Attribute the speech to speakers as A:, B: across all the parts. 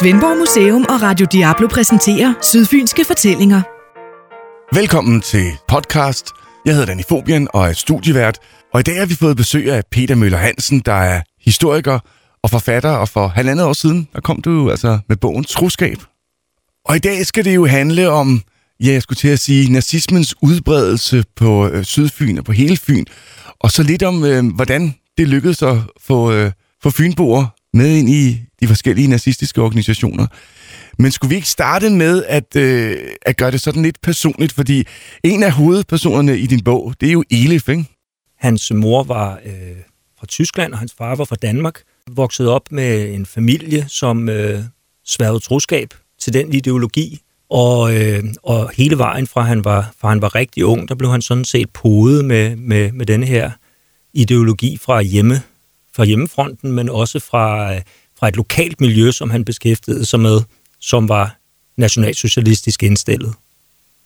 A: Svendborg Museum og Radio Diablo præsenterer Sydfynske Fortællinger.
B: Velkommen til podcast. Jeg hedder Danny Fobian og er studievært. Og i dag har vi fået besøg af Peter Møller Hansen, der er historiker og forfatter. Og for halvandet år siden, der kom du altså med bogen Troskab. Og i dag skal det jo handle om, ja, jeg skulle til at sige, nazismens udbredelse på øh, Sydfyn og på hele Fyn. Og så lidt om, øh, hvordan det lykkedes at få, øh, få fynboer med ind i de forskellige nazistiske organisationer. Men skulle vi ikke starte med at, øh, at gøre det sådan lidt personligt? Fordi en af hovedpersonerne i din bog, det er jo Elif, ikke?
C: Hans mor var øh, fra Tyskland, og hans far var fra Danmark. Voksede op med en familie, som øh, sværede troskab til den ideologi. Og, øh, og hele vejen fra han, var, fra han var rigtig ung, der blev han sådan set podet med, med, med denne her ideologi fra hjemme, fra hjemmefronten, men også fra, fra et lokalt miljø, som han beskæftigede sig med, som var nationalsocialistisk indstillet.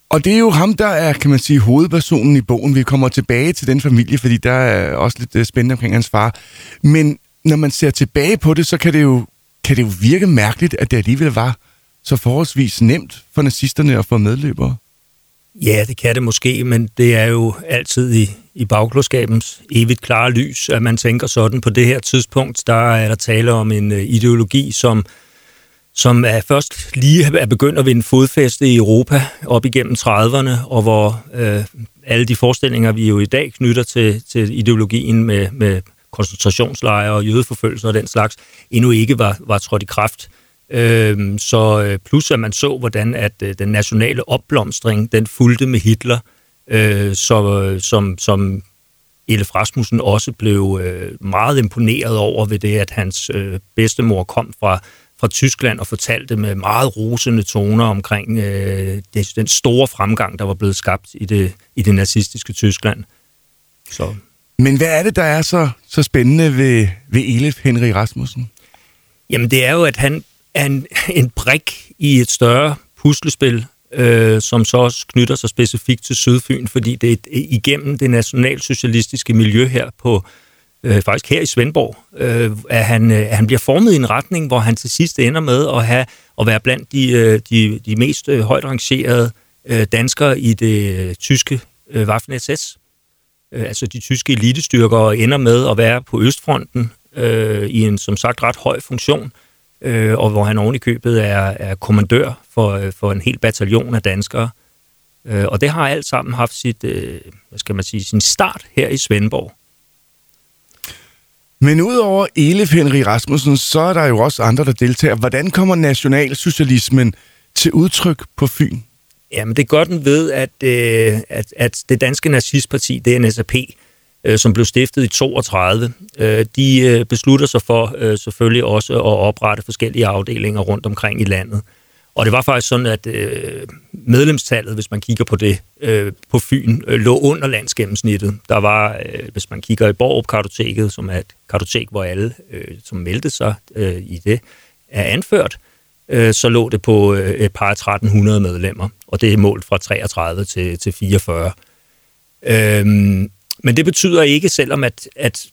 B: Og det er jo ham, der er, kan man sige, hovedpersonen i bogen. Vi kommer tilbage til den familie, fordi der er også lidt øh, spændende omkring hans far. Men når man ser tilbage på det, så kan det jo, kan det jo virke mærkeligt, at det alligevel var så forholdsvis nemt for nazisterne at få medløbere.
C: Ja, det kan det måske, men det er jo altid i, i bagklodskabens evigt klare lys, at man tænker sådan på det her tidspunkt. Der er der tale om en øh, ideologi, som, som er først lige er begyndt at vinde fodfæste i Europa op igennem 30'erne, og hvor øh, alle de forestillinger, vi jo i dag knytter til, til ideologien med, med koncentrationslejre og jødeforfølgelser og den slags, endnu ikke var, var trådt i kraft. Øh, så øh, plus at man så, hvordan at øh, den nationale opblomstring, den fulgte med Hitler, øh, så, som, som Elef Rasmussen også blev øh, meget imponeret over ved det, at hans øh, bedstemor kom fra, fra Tyskland og fortalte med meget rosende toner omkring øh, det, den store fremgang, der var blevet skabt i det, i det nazistiske Tyskland.
B: Så. Men hvad er det, der er så, så spændende ved, ved Elef Henry Rasmussen?
C: Jamen det er jo, at han er en, en brik i et større puslespil, øh, som så også knytter sig specifikt til Sydfyn, fordi det er igennem det nationalsocialistiske miljø her på øh, faktisk her i Svendborg, øh, at, han, øh, han bliver formet i en retning, hvor han til sidst ender med at, have, at være blandt de, øh, de, de mest øh, højt rangerede øh, danskere i det øh, tyske øh, Waffen-SS. Øh, altså de tyske elitestyrker, og ender med at være på Østfronten øh, i en som sagt ret høj funktion øh, og hvor han oven i købet er, er kommandør for, øh, for en hel bataljon af danskere. Øh, og det har alt sammen haft sit, øh, hvad skal man sige, sin start her i Svendborg.
B: Men udover Elif Henry Rasmussen, så er der jo også andre, der deltager. Hvordan kommer nationalsocialismen til udtryk på Fyn?
C: Jamen, det gør den ved, at, øh, at, at det danske nazistparti, DNSAP, øh, som blev stiftet i 32, øh, de øh, beslutter sig for øh, selvfølgelig også at oprette forskellige afdelinger rundt omkring i landet. Og det var faktisk sådan, at øh, medlemstallet, hvis man kigger på det øh, på Fyn, øh, lå under landsgennemsnittet. Der var, øh, hvis man kigger i Borup-kartoteket, som er et kartotek, hvor alle, øh, som meldte sig øh, i det, er anført, øh, så lå det på øh, et par 1300 medlemmer, og det er målt fra 33 til, til 44. Øh, men det betyder ikke, selvom at, at,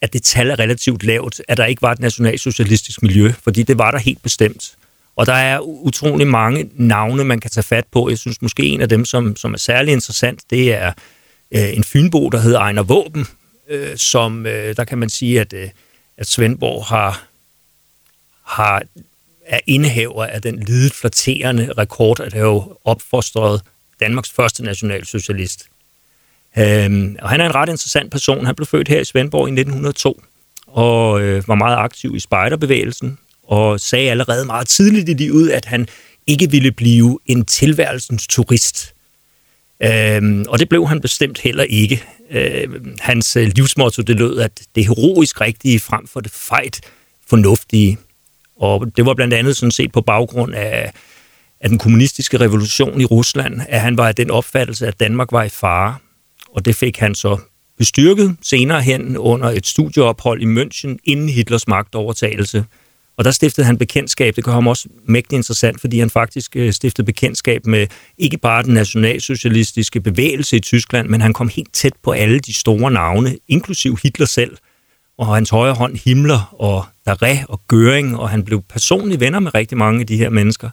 C: at det tal er relativt lavt, at der ikke var et nationalsocialistisk miljø, fordi det var der helt bestemt. Og der er utrolig mange navne, man kan tage fat på. Jeg synes måske en af dem, som, som er særlig interessant, det er øh, en fynbo, der hedder Ejner Våben, øh, som øh, der kan man sige, at, øh, at Svendborg har, har er indehaver af den lidet flatterende rekord at have opfostret Danmarks første nationalsocialist. Øhm, og han er en ret interessant person. Han blev født her i Svendborg i 1902 og øh, var meget aktiv i spejderbevægelsen og sagde allerede meget tidligt i livet, at han ikke ville blive en tilværelsens turist. Øhm, og det blev han bestemt heller ikke. Øhm, hans øh, livsmotto det lød, at det heroisk rigtige frem for det fejt fornuftige. Og det var blandt andet sådan set på baggrund af, af den kommunistiske revolution i Rusland, at han var af den opfattelse, at Danmark var i fare og det fik han så bestyrket senere hen under et studieophold i München inden Hitlers magtovertagelse. Og der stiftede han bekendtskab, det gør ham også mægtig interessant, fordi han faktisk øh, stiftede bekendtskab med ikke bare den nationalsocialistiske bevægelse i Tyskland, men han kom helt tæt på alle de store navne, inklusiv Hitler selv, og hans højre hånd Himmler og Daré og Göring, og han blev personlig venner med rigtig mange af de her mennesker.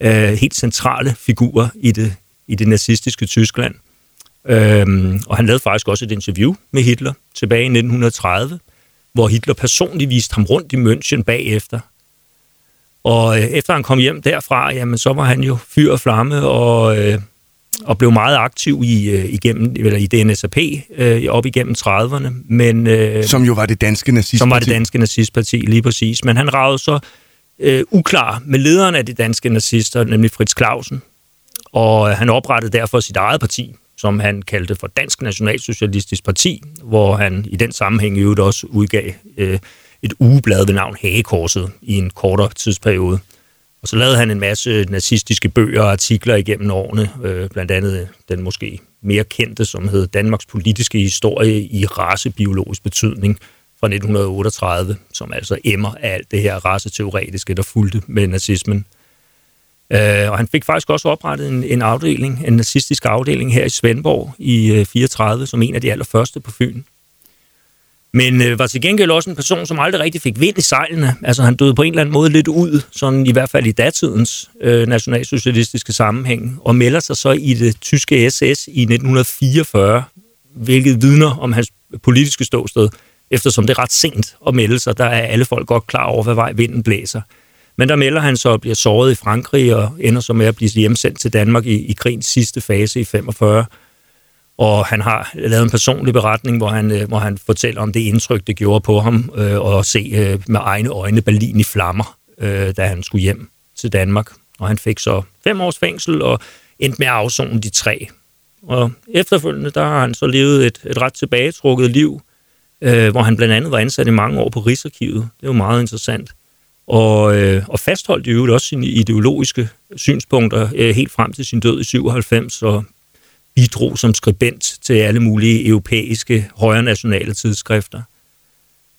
C: Øh, helt centrale figurer i det, i det nazistiske Tyskland. Øhm, og han lavede faktisk også et interview med Hitler tilbage i 1930, hvor Hitler personligt viste ham rundt i München bagefter. Og øh, efter han kom hjem derfra, jamen, så var han jo fyr og flamme og, øh, og blev meget aktiv i, øh, igennem, eller i DNSAP øh, op igennem 30'erne. Men,
B: øh, som jo var det danske nazistparti.
C: Som var det danske nazistparti, lige præcis. Men han ragede så øh, uklar med lederen af de danske nazister, nemlig Fritz Clausen. Og øh, han oprettede derfor sit eget parti, som han kaldte for Dansk Nationalsocialistisk Parti, hvor han i den sammenhæng i øvrigt også udgav øh, et ugeblad ved navn Hagekorset i en kortere tidsperiode. Og så lavede han en masse nazistiske bøger og artikler igennem årene, øh, blandt andet den måske mere kendte, som hed Danmarks politiske historie i racebiologisk betydning fra 1938, som altså emmer af alt det her raceteoretiske, der fulgte med nazismen. Øh, og han fik faktisk også oprettet en, en afdeling, en nazistisk afdeling her i Svendborg i øh, 34, som en af de allerførste på Fyn. Men øh, var til gengæld også en person, som aldrig rigtig fik vind i sejlene. Altså han døde på en eller anden måde lidt ud, sådan i hvert fald i datidens øh, nationalsocialistiske sammenhæng, og melder sig så i det tyske SS i 1944, hvilket vidner om hans politiske ståsted, eftersom det er ret sent at melde sig. Der er alle folk godt klar over, hvad vej vinden blæser. Men der melder han så og bliver såret i Frankrig og ender så med at blive hjemsendt til Danmark i, i krigens sidste fase i 45. Og han har lavet en personlig beretning, hvor han, øh, hvor han fortæller om det indtryk, det gjorde på ham, øh, og se øh, med egne øjne Berlin i flammer, øh, da han skulle hjem til Danmark. Og han fik så fem års fængsel og endte med at afzone de tre. Og efterfølgende, der har han så levet et, et ret tilbagetrukket liv, øh, hvor han blandt andet var ansat i mange år på Rigsarkivet. Det var meget interessant og, øh, og fastholdt i øvrigt også sine ideologiske synspunkter øh, helt frem til sin død i 97, og bidrog som skribent til alle mulige europæiske højre nationale tidsskrifter.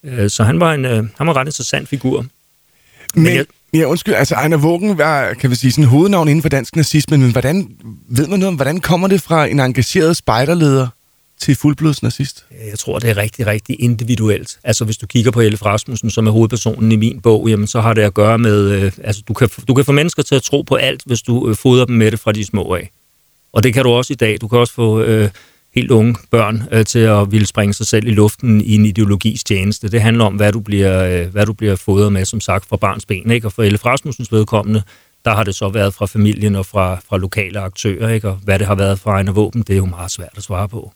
C: Øh, så han var en, øh, han var en ret interessant figur.
B: Men, men jeg, ja, undskyld, altså Ejner Vågen var, kan vi sige, sådan hovednavn inden for dansk nazisme, men hvordan, ved man noget om, hvordan kommer det fra en engageret spejderleder til fuldblods nazist?
C: Jeg tror, det er rigtig, rigtig individuelt. Altså, hvis du kigger på Elf Rasmussen, som er hovedpersonen i min bog, jamen, så har det at gøre med... Øh, altså, du kan, du kan få mennesker til at tro på alt, hvis du øh, fodrer dem med det fra de små af. Og det kan du også i dag. Du kan også få øh, helt unge børn øh, til at ville springe sig selv i luften i en ideologis tjeneste. Det handler om, hvad du bliver, øh, hvad du bliver fodret med, som sagt, fra barns ben. Ikke? Og for Elf Rasmussens vedkommende, der har det så været fra familien og fra, fra lokale aktører. Ikke? Og hvad det har været fra egne våben, det er jo meget svært at svare på.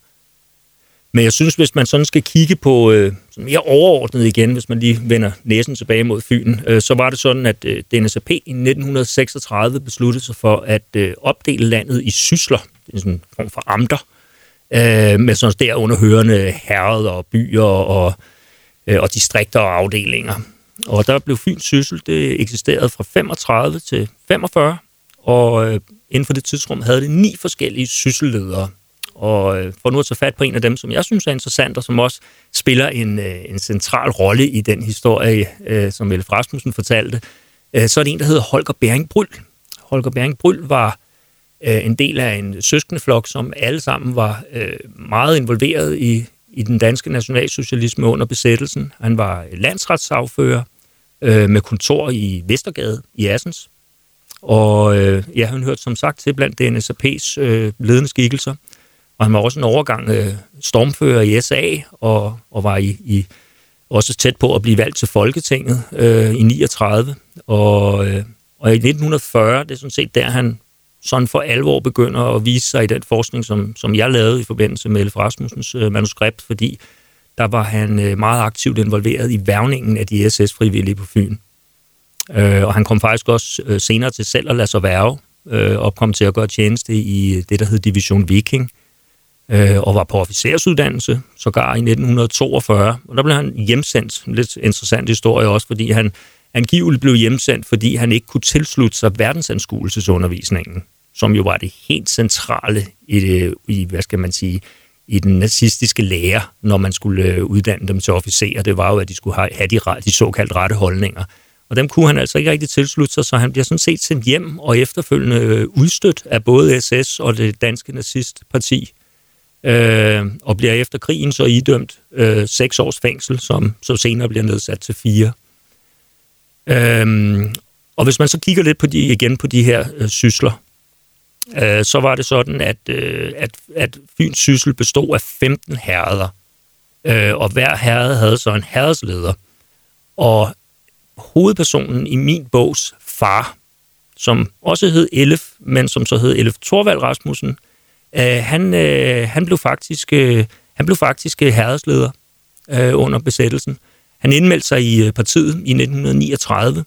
C: Men jeg synes, hvis man sådan skal kigge på øh, mere overordnet igen, hvis man lige vender næsen tilbage mod Fyn, øh, så var det sådan, at øh, DNSAP i 1936 besluttede sig for at øh, opdele landet i sysler, en sådan form for amter, øh, med sådan der underhørende herreder og byer og, øh, og distrikter og afdelinger. Og der blev Fyns Syssel, det eksisterede fra 35 til 45, og øh, inden for det tidsrum havde det ni forskellige sysselledere. Og øh, for nu at tage fat på en af dem, som jeg synes er interessant, og som også spiller en, øh, en central rolle i den historie, øh, som Elf Rasmussen fortalte, øh, så er det en, der hedder Holger Bering Bryl. Holger Bering Bryl var en del af en søskendeflok, som alle sammen var meget involveret i, i den danske nationalsocialisme under besættelsen. Han var landsretssagfører med kontor i Vestergade i Assens. Og ja, han hørte som sagt til blandt DNSAP's ledende skikkelser. Og han var også en overgang øh, stormfører i SA, og, og var i, i også tæt på at blive valgt til Folketinget øh, i 39. Og, øh, og i 1940, det er sådan set der, han sådan for alvor begynder at vise sig i den forskning, som, som jeg lavede i forbindelse med Elf Rasmussens øh, manuskript, fordi der var han øh, meget aktivt involveret i værvningen af de SS-frivillige på Fyn. Øh, og han kom faktisk også øh, senere til selv at lade sig værve, øh, og kom til at gøre tjeneste i øh, det, der hed Division Viking, øh, Øh, og var på officersuddannelse, sågar i 1942. Og der blev han hjemsendt. En lidt interessant historie også, fordi han angiveligt blev hjemsendt, fordi han ikke kunne tilslutte sig verdensanskuelsesundervisningen, som jo var det helt centrale i, det, i hvad skal man sige, i den nazistiske lære, når man skulle øh, uddanne dem til officerer. Det var jo, at de skulle have de, de såkaldt rette holdninger. Og dem kunne han altså ikke rigtig tilslutte sig, så han bliver sådan set sendt hjem og efterfølgende øh, udstødt af både SS og det danske nazistparti øh, og bliver efter krigen så idømt øh, seks års fængsel, som så senere bliver nedsat til fire. Øh, og hvis man så kigger lidt på de, igen på de her øh, sysler, øh, så var det sådan, at, øh, at, at Fyns syssel bestod af 15 herreder, øh, og hver herred havde så en herredsleder. Og hovedpersonen i min bogs far, som også hed Elef, men som så hed Elef Thorvald Rasmussen, øh, Øh, han, øh, han blev faktisk, øh, han blev faktisk øh, herredsleder øh, under besættelsen. Han indmeldte sig i øh, partiet i 1939,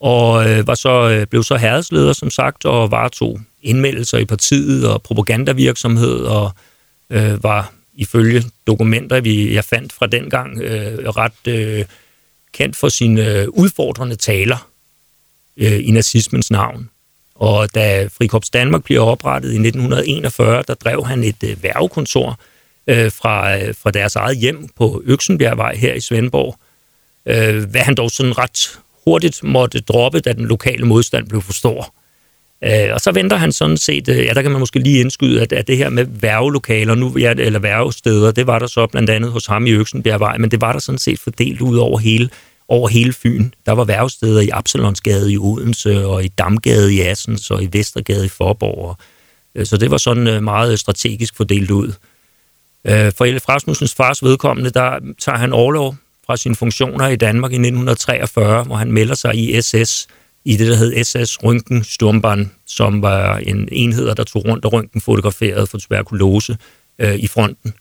C: og øh, var så, øh, blev så herredsleder, som sagt, og varetog indmeldelser i partiet og propagandavirksomhed, og øh, var ifølge dokumenter, vi jeg fandt fra dengang, øh, ret øh, kendt for sine øh, udfordrende taler øh, i nazismens navn. Og da Frikorps Danmark bliver oprettet i 1941, der drev han et øh, værvekontor øh, fra, øh, fra deres eget hjem på Øksenbjergvej her i Svendborg. Øh, hvad han dog sådan ret hurtigt måtte droppe, da den lokale modstand blev for stor. Øh, og så venter han sådan set, øh, ja, der kan man måske lige indskyde, at, at det her med værvelokaler, nu, ja, eller værvesteder, det var der så blandt andet hos ham i Øksenbjergvej, men det var der sådan set fordelt ud over hele, over hele Fyn. Der var værvesteder i Absalonsgade i Odense, og i Damgade i Assens, og i Vestergade i Forborg. Øh, så det var sådan øh, meget øh, strategisk fordelt ud. For Elif Rasmussens fars vedkommende, der tager han overlov fra sine funktioner i Danmark i 1943, hvor han melder sig i SS, i det, der hed SS Røntgen Sturmbahn, som var en enhed, der tog rundt og røntgenfotograferede for tuberkulose øh, i fronten.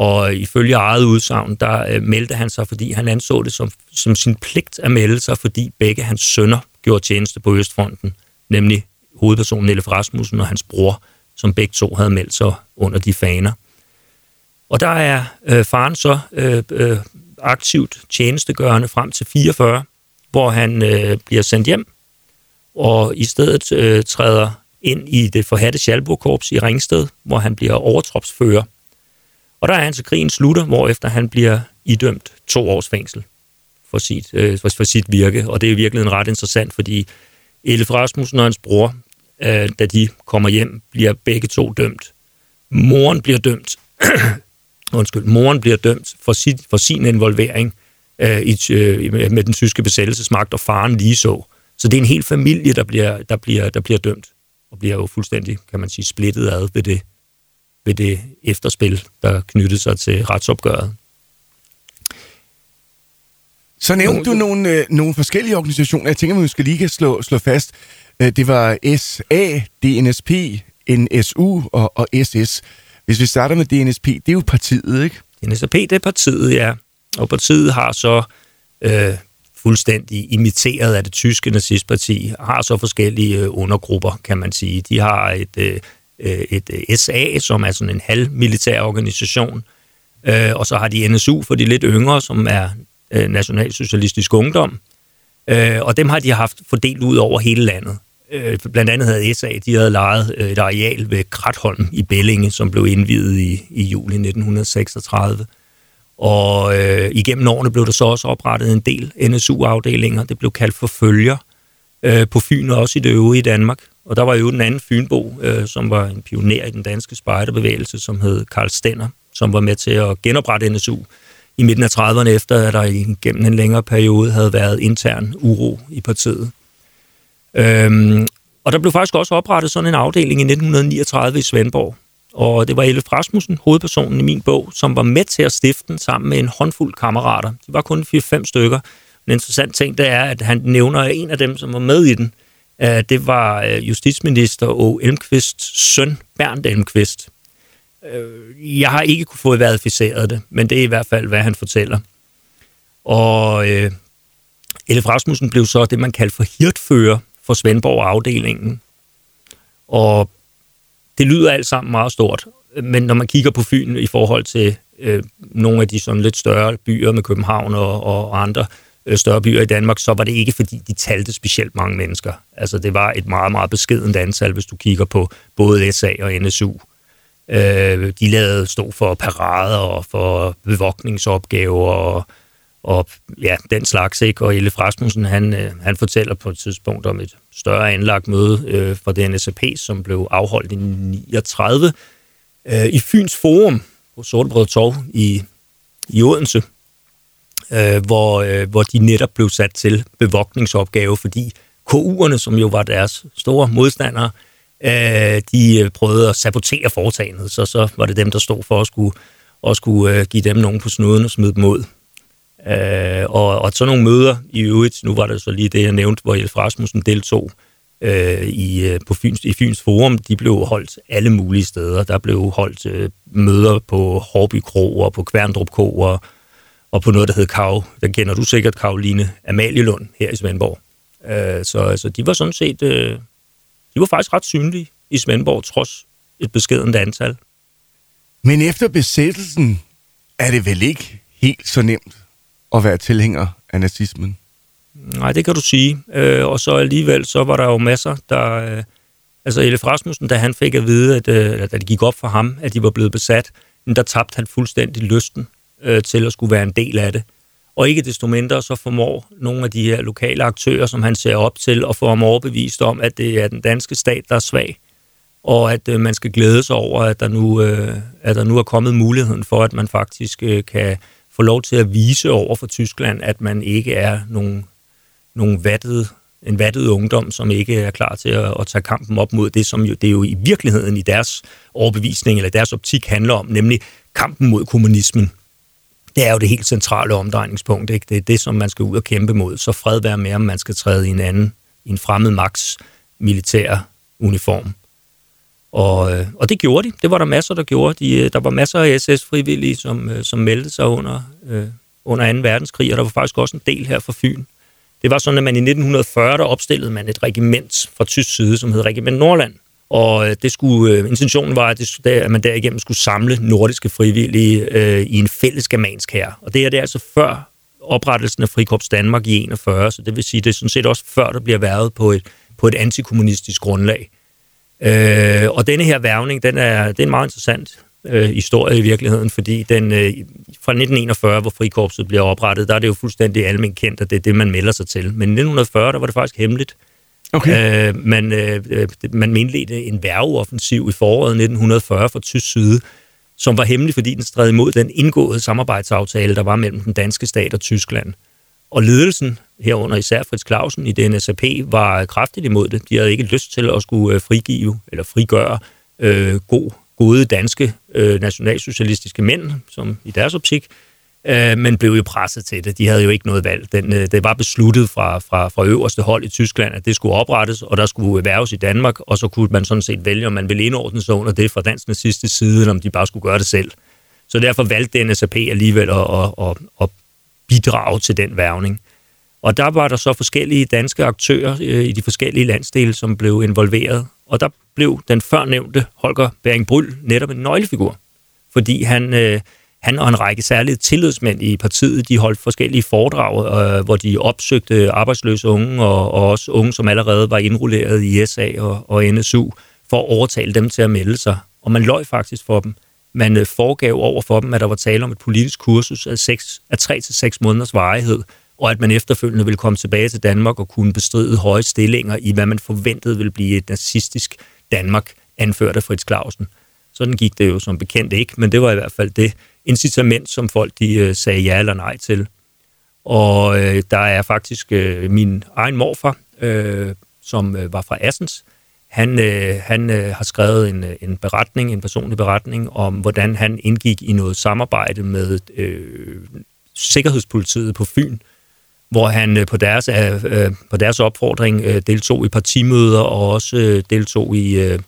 C: Og ifølge eget udsagn, der øh, meldte han sig, fordi han anså det som, som sin pligt at melde sig, fordi begge hans sønner gjorde tjeneste på Østfronten, nemlig hovedpersonen Nelle Rasmussen og hans bror, som begge to havde meldt sig under de faner. Og der er øh, faren så øh, øh, aktivt tjenestegørende frem til 44, hvor han øh, bliver sendt hjem, og i stedet øh, træder ind i det forhatte Schalburg-korps i Ringsted, hvor han bliver overtropsfører. Og der er han til krigen slutter, hvor efter han bliver idømt to års fængsel for sit, øh, for sit virke. Og det er virkelig en ret interessant, fordi Elif Rasmussen og hans bror, øh, da de kommer hjem, bliver begge to dømt. Moren bliver dømt undskyld, moren bliver dømt for, sit, for sin involvering øh, i, øh, med den tyske besættelsesmagt, og faren lige så. Så det er en hel familie, der bliver, der bliver, der bliver dømt, og bliver jo fuldstændig, kan man sige, splittet ad ved det, ved det efterspil, der knyttede sig til retsopgøret.
B: Så nævnte du nogle, øh, nogle forskellige organisationer. Jeg tænker, vi skal lige kan slå, slå fast. Øh, det var SA, DNSP, NSU og, og SS. Hvis vi starter med DNSP, det er jo partiet, ikke?
C: DNSP, det er partiet, ja. Og partiet har så øh, fuldstændig imiteret af det tyske nazistparti, har så forskellige øh, undergrupper, kan man sige. De har et, øh Øh, et øh, SA, som er sådan en halvmilitær organisation, øh, og så har de NSU for de lidt yngre, som er øh, Nationalsocialistisk Ungdom, øh, og dem har de haft fordelt ud over hele landet. Øh, blandt andet havde SA, de havde lejet øh, et areal ved Kratholm i Bellinge, som blev indvidet i, i juli 1936. Og øh, igennem årene blev der så også oprettet en del NSU-afdelinger. Det blev kaldt for følger øh, på Fyn og også i det øvrige Danmark. Og der var jo den anden Fynbo, øh, som var en pioner i den danske spejderbevægelse, som hed Karl Stenner, som var med til at genoprette NSU i midten af 30'erne, efter at der gennem en længere periode havde været intern uro i partiet. Øhm, og der blev faktisk også oprettet sådan en afdeling i 1939 i Svendborg. Og det var Elif Rasmussen, hovedpersonen i min bog, som var med til at stifte den sammen med en håndfuld kammerater. De var kun 4-5 stykker. En interessant ting, det er, at han nævner en af dem, som var med i den. Øh, det var øh, justitsminister O. Elmqvists søn, Bernd Elmqvist. Øh, jeg har ikke kunne få verificeret det, men det er i hvert fald, hvad han fortæller. Og øh, Elf Rasmussen blev så det, man kaldte for hirtfører for Svendborg-afdelingen. Og det lyder alt sammen meget stort, men når man kigger på Fyn i forhold til øh, nogle af de sådan lidt større byer med København og, og andre øh, Øh, større byer i Danmark, så var det ikke fordi, de talte specielt mange mennesker. Altså det var et meget, meget beskedent antal, hvis du kigger på både SA og NSU. Øh, de lavede stå for parader og for bevogtningsopgaver og og ja, den slags, ikke? Og Elif Rasmussen, han, øh, han fortæller på et tidspunkt om et større anlagt møde øh, for DNSAP, som blev afholdt i 39 øh, i Fyns Forum på Sortebrød Torv i, i Odense øh, hvor, øh, hvor de netop blev sat til bevogtningsopgave, fordi KU'erne, som jo var deres store modstandere, øh, de øh, prøvede at sabotere foretagendet, så så var det dem, der stod for at skulle, at skulle øh, give dem nogen på snuden og smide dem ud. Øh, og, og sådan nogle møder i øvrigt, nu var det så lige det, jeg nævnte, hvor Jelf Rasmussen deltog øh, i, øh, på Fyns, i Fyns Forum, de blev holdt alle mulige steder. Der blev holdt øh, møder på Hårby Kro og på Kværndrup Kro og, og på noget, der hed Kav. Den kender du sikkert, Karoline Amalielund her i Svendborg. Øh, så altså, de var sådan set, øh, de var faktisk ret synlige i Svendborg, trods et beskedent antal.
B: Men efter besættelsen er det vel ikke helt så nemt at være tilhænger af nazismen?
C: Nej, det kan du sige. Øh, og så alligevel, så var der jo masser, der... Øh, altså, Elif Rasmussen, da han fik at vide, at, øh, da det gik op for ham, at de var blevet besat, der tabte han fuldstændig lysten øh, til at skulle være en del af det. Og ikke desto mindre, så formår nogle af de her lokale aktører, som han ser op til, at få ham overbevist om, at det er den danske stat, der er svag, og at øh, man skal glæde sig over, at der, nu, øh, at der nu er kommet muligheden for, at man faktisk øh, kan få lov til at vise over for Tyskland, at man ikke er nogen, nogen vattet, en vattet ungdom, som ikke er klar til at, at tage kampen op mod det, som jo, det er jo i virkeligheden i deres overbevisning eller deres optik handler om, nemlig kampen mod kommunismen. Det er jo det helt centrale omdrejningspunkt. Ikke? Det er det, som man skal ud og kæmpe mod. Så fred være med, om man skal træde i en anden, i en fremmed maks militær uniform. Og, øh, og det gjorde de. Det var der masser, der gjorde. De, øh, der var masser af SS-frivillige, som, øh, som meldte sig under, øh, under 2. verdenskrig, og der var faktisk også en del her fra Fyn. Det var sådan, at man i 1940, der opstillede man et regiment fra tysk side, som hed Regiment Nordland. Og øh, det skulle, øh, intentionen var, at, det, at man derigennem skulle samle nordiske frivillige øh, i en fælles germansk her. Og det er det altså før oprettelsen af Frikorps Danmark i 41, så det vil sige, det er sådan set også før, der bliver været på et, på et antikommunistisk grundlag. Øh, og denne her værvning, den er, det er en meget interessant øh, historie i virkeligheden, fordi den øh, fra 1941, hvor Frikorpset bliver oprettet, der er det jo fuldstændig almindeligt kendt, at det er det, man melder sig til. Men i 1940, der var det faktisk hemmeligt. Okay. Øh, man, øh, man indledte en værveoffensiv i foråret 1940 fra tysk side, som var hemmelig, fordi den stred imod den indgåede samarbejdsaftale, der var mellem den danske stat og Tyskland. Og ledelsen, herunder især Fritz Clausen i DNSAP, var kraftigt imod det. De havde ikke lyst til at skulle øh, frigive eller frigøre øh, god, gode danske øh, nationalsocialistiske mænd, som i deres optik, øh, Øh, men blev jo presset til det. De havde jo ikke noget valg. Den, øh, det var besluttet fra, fra, fra øverste hold i Tyskland, at det skulle oprettes, og der skulle erhverves i Danmark, og så kunne man sådan set vælge, om man ville indordne sig under det fra dansk sidste side, eller om de bare skulle gøre det selv. Så derfor valgte NSAP alligevel at, at, at, at bidrage til den værvning. Og der var der så forskellige danske aktører øh, i de forskellige landsdele, som blev involveret. Og der blev den førnævnte Holger Bering Bryl netop en nøglefigur. Fordi han, øh, han og en række særlige tillidsmænd i partiet, de holdt forskellige foredrag, øh, hvor de opsøgte arbejdsløse unge, og, og også unge, som allerede var indrulleret i SA og, og NSU, for at overtale dem til at melde sig. Og man løj faktisk for dem. Man øh, foregav over for dem, at der var tale om et politisk kursus af, 6, af 3 til seks måneders varighed, og at man efterfølgende ville komme tilbage til Danmark og kunne bestride høje stillinger i, hvad man forventede ville blive et nazistisk Danmark, anført af Fritz Clausen. Sådan gik det jo som bekendt ikke, men det var i hvert fald det incitament, som folk de øh, sagde ja eller nej til. Og øh, der er faktisk øh, min egen morfar, øh, som øh, var fra Assens, han, øh, han øh, har skrevet en, øh, en beretning, en personlig beretning, om hvordan han indgik i noget samarbejde med øh, Sikkerhedspolitiet på Fyn, hvor han øh, på, deres, øh, øh på deres opfordring øh, deltog i partimøder og også øh, deltog i, øh,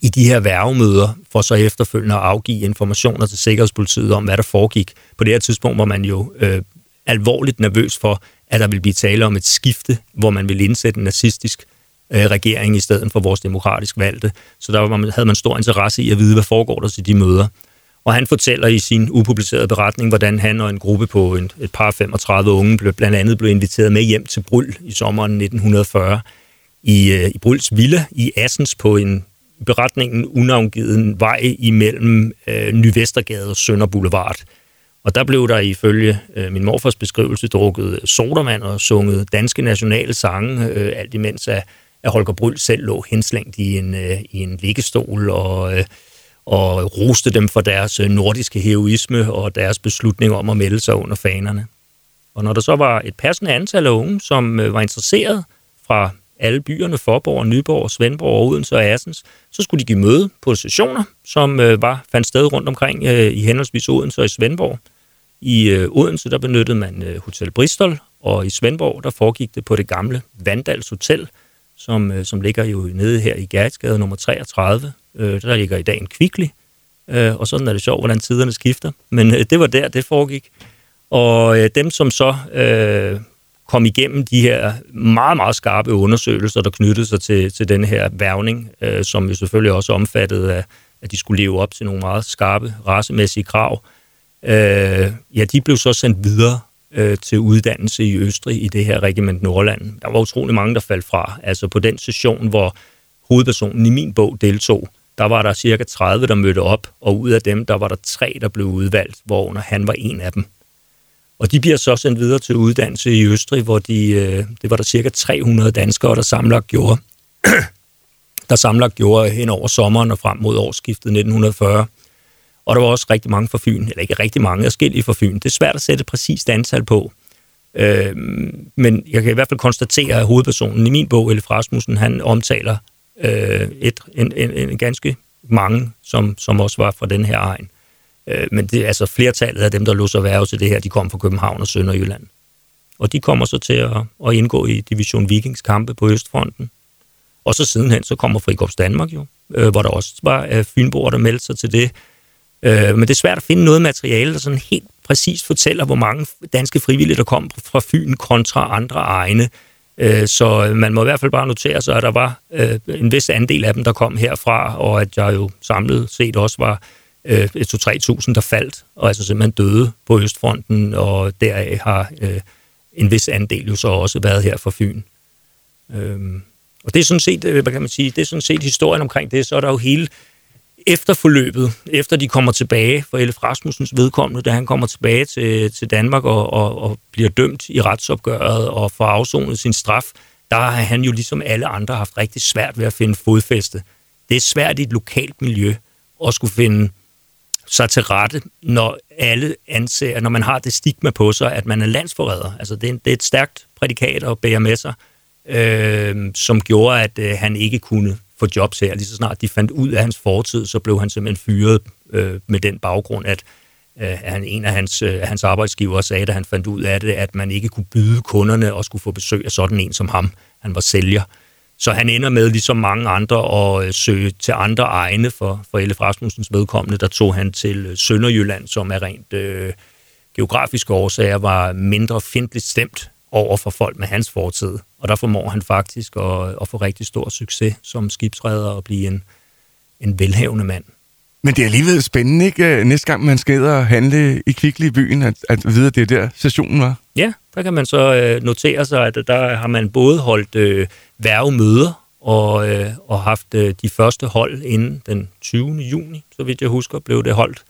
C: i de her værgemøder, for så efterfølgende at afgive informationer til Sikkerhedspolitiet om, hvad der foregik. På det her tidspunkt var man jo øh, alvorligt nervøs for, at der ville blive tale om et skifte, hvor man ville indsætte en nazistisk øh, regering i stedet for vores demokratisk valgte. Så der var man, havde man stor interesse i at vide, hvad foregår der til de møder. Og han fortæller i sin upublicerede beretning, hvordan han og en gruppe på en, et par 35 unge blev, blandt andet blev inviteret med hjem til Bryl i sommeren 1940 i, øh, i Bryls Villa i Assens på en beretningen unavngivet vej imellem øh, Nyvestergade og Sønder Boulevard. Og der blev der ifølge øh, min morfars beskrivelse drukket sodavand og sunget danske nationale sange, øh, alt imens at at Holger Bryl selv lå henslængt i en, øh, i en liggestol og, øh, og roste dem for deres øh, nordiske heroisme og deres beslutning om at melde sig under fanerne. Og når der så var et passende antal af unge, som øh, var interesseret fra alle byerne, Forborg, Nyborg, Svendborg, Odense og Assens, så skulle de give møde på sessioner, som øh, var fandt sted rundt omkring øh, i henholdsvis Odense og i Svendborg. I øh, Odense der benyttede man øh, Hotel Bristol, og i Svendborg der foregik det på det gamle Vandals Hotel, som, øh, som ligger jo nede her i Gerritsgade nummer 33. Øh, der ligger i dag en kvikli, øh, og sådan er det sjovt, hvordan tiderne skifter. Men øh, det var der, det foregik. Og øh, dem, som så øh, kom igennem de her meget, meget skarpe undersøgelser, der knyttede sig til, til den her værvning, øh, som jo selvfølgelig også omfattede, af, at de skulle leve op til nogle meget skarpe racemæssige krav, øh, ja, de blev så sendt videre øh, til uddannelse i Østrig i det her regiment Nordland. Der var utrolig mange, der faldt fra. Altså på den session, hvor hovedpersonen i min bog deltog, der var der cirka 30, der mødte op, og ud af dem, der var der tre, der blev udvalgt, hvorunder han var en af dem. Og de bliver så sendt videre til uddannelse i Østrig, hvor de, øh, det var der cirka 300 danskere, der samlet gjorde, der samlet gjorde hen over sommeren og frem mod årsskiftet 1940. Og der var også rigtig mange fra Fyn, eller ikke rigtig mange, forskellige fra Fyn. Det er svært at sætte præcist antal på. Øh, men jeg kan i hvert fald konstatere, at hovedpersonen i min bog, Elif Rasmussen, han omtaler øh, et, en, en, en ganske mange, som, som også var fra den her egen. Øh, men det, altså flertallet af dem, der lå sig værve til det her, de kom fra København og Sønderjylland. Og de kommer så til at, at indgå i Division Vikings kampe på Østfronten. Og så sidenhen, så kommer Frikorps Danmark jo, øh, hvor der også var øh, fynboer, der meldte sig til det. Øh, men det er svært at finde noget materiale, der sådan helt præcis fortæller, hvor mange danske frivillige, der kom fra Fyn kontra andre egne. Øh, så man må i hvert fald bare notere sig, at der var øh, en vis andel af dem, der kom herfra, og at jeg jo samlet set også var øh, 2-3.000, der faldt, og altså simpelthen døde på Østfronten, og deraf har øh, en vis andel jo så også været her for Fyn. Øhm, og det er sådan set, øh, hvad kan man sige, det er sådan set historien omkring det, så er der jo hele efterforløbet, efter de kommer tilbage, for Elle Rasmussens vedkommende, da han kommer tilbage til, til Danmark og, og, og bliver dømt i retsopgøret og får afsonet sin straf, der har han jo ligesom alle andre haft rigtig svært ved at finde fodfæste. Det er svært i et lokalt miljø at skulle finde sig til rette, når alle anser, når man har det stigma på sig, at man er landsforræder. Altså det er, det er et stærkt prædikat at bære med sig, øh, som gjorde, at øh, han ikke kunne få jobs her. Lige så snart de fandt ud af hans fortid, så blev han simpelthen fyret øh, med den baggrund, at øh, han, en af hans, øh, hans arbejdsgivere sagde, da han fandt ud af det, at man ikke kunne byde kunderne og skulle få besøg af sådan en som ham. Han var sælger. Så han ender med, ligesom mange andre, at øh, søge til andre egne for, for Elle Rasmussens vedkommende. Der tog han til øh, Sønderjylland, som er rent øh, geografiske årsager var mindre fjendtligt stemt over for folk med hans fortid. Og der formår han faktisk at, at få rigtig stor succes som skibsredder og blive en, en velhavende mand.
B: Men det er alligevel spændende, ikke? Næste gang man skal og handle i Kvickly i byen, at, at vide, at det er der sessionen var.
C: Ja, der kan man så øh, notere sig, at der har man både holdt øh, værvemøder og, øh, og haft øh, de første hold inden den 20. juni, så vidt jeg husker, blev det holdt.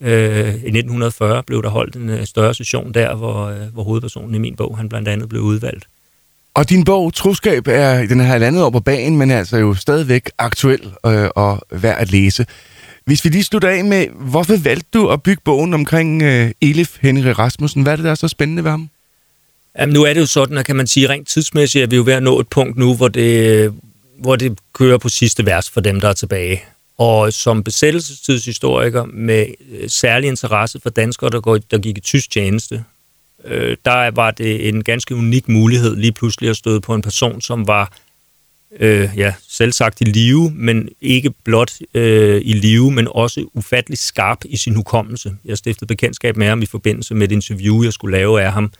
C: Øh, I 1940 blev der holdt en øh, større session der, hvor, øh, hvor hovedpersonen i min bog, han blandt andet blev udvalgt.
B: Og din bog, Troskab, er den her landet år på banen, men er altså jo stadigvæk aktuel øh, og værd at læse. Hvis vi lige slutter af med, hvorfor valgte du at bygge bogen omkring øh, Elif Henrik Rasmussen? Hvad er det, der er så spændende ved ham?
C: Jamen, nu er det jo sådan, at kan man sige rent tidsmæssigt, at vi er jo ved at nå et punkt nu, hvor det, hvor det kører på sidste vers for dem, der er tilbage. Og som besættelsestidshistoriker med øh, særlig interesse for danskere, der, går, der gik i tysk tjeneste, øh, der var det en ganske unik mulighed lige pludselig at støde på en person, som var øh, ja, selv sagt i live, men ikke blot øh, i live, men også ufattelig skarp i sin hukommelse. Jeg stiftede bekendtskab med ham i forbindelse med et interview, jeg skulle lave af ham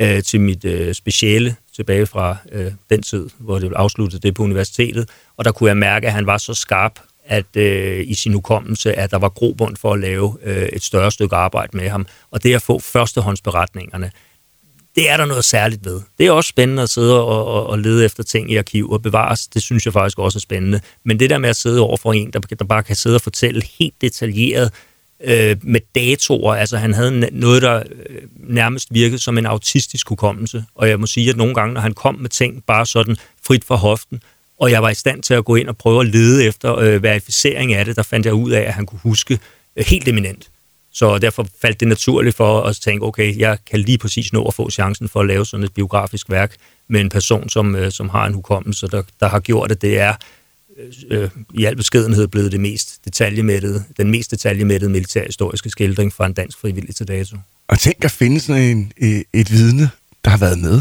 C: øh, til mit øh, speciale tilbage fra øh, den tid, hvor det afsluttede det på universitetet. Og der kunne jeg mærke, at han var så skarp at øh, i sin hukommelse, at der var grobund for at lave øh, et større stykke arbejde med ham. Og det at få førstehåndsberetningerne, det er der noget særligt ved. Det er også spændende at sidde og, og, og lede efter ting i arkiv og bevares. Det synes jeg faktisk også er spændende. Men det der med at sidde over for en, der, der bare kan sidde og fortælle helt detaljeret øh, med datoer, altså han havde noget, der øh, nærmest virkede som en autistisk hukommelse. Og jeg må sige, at nogle gange, når han kom med ting bare sådan frit fra hoften, og jeg var i stand til at gå ind og prøve at lede efter øh, verificering af det. Der fandt jeg ud af, at han kunne huske øh, helt eminent. Så derfor faldt det naturligt for os at tænke, okay, jeg kan lige præcis nå at få chancen for at lave sådan et biografisk værk med en person, som, øh, som har en hukommelse, der, der har gjort, at det er øh, i al beskedenhed blevet det mest detaljemættede, den mest detaljemættede militærhistoriske skildring fra en dansk frivillig til dato.
B: Og tænk at finde sådan en, et, et vidne, der har været med.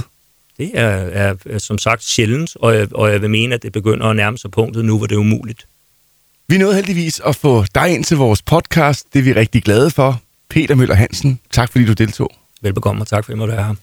C: Det er, er, er som sagt sjældent, og jeg, og jeg vil mene, at det begynder at nærme sig punktet nu, hvor det er umuligt.
B: Vi nåede heldigvis at få dig ind til vores podcast. Det er vi rigtig glade for. Peter Møller Hansen, tak fordi du deltog.
C: Velbekomme, og tak fordi jeg måtte være her.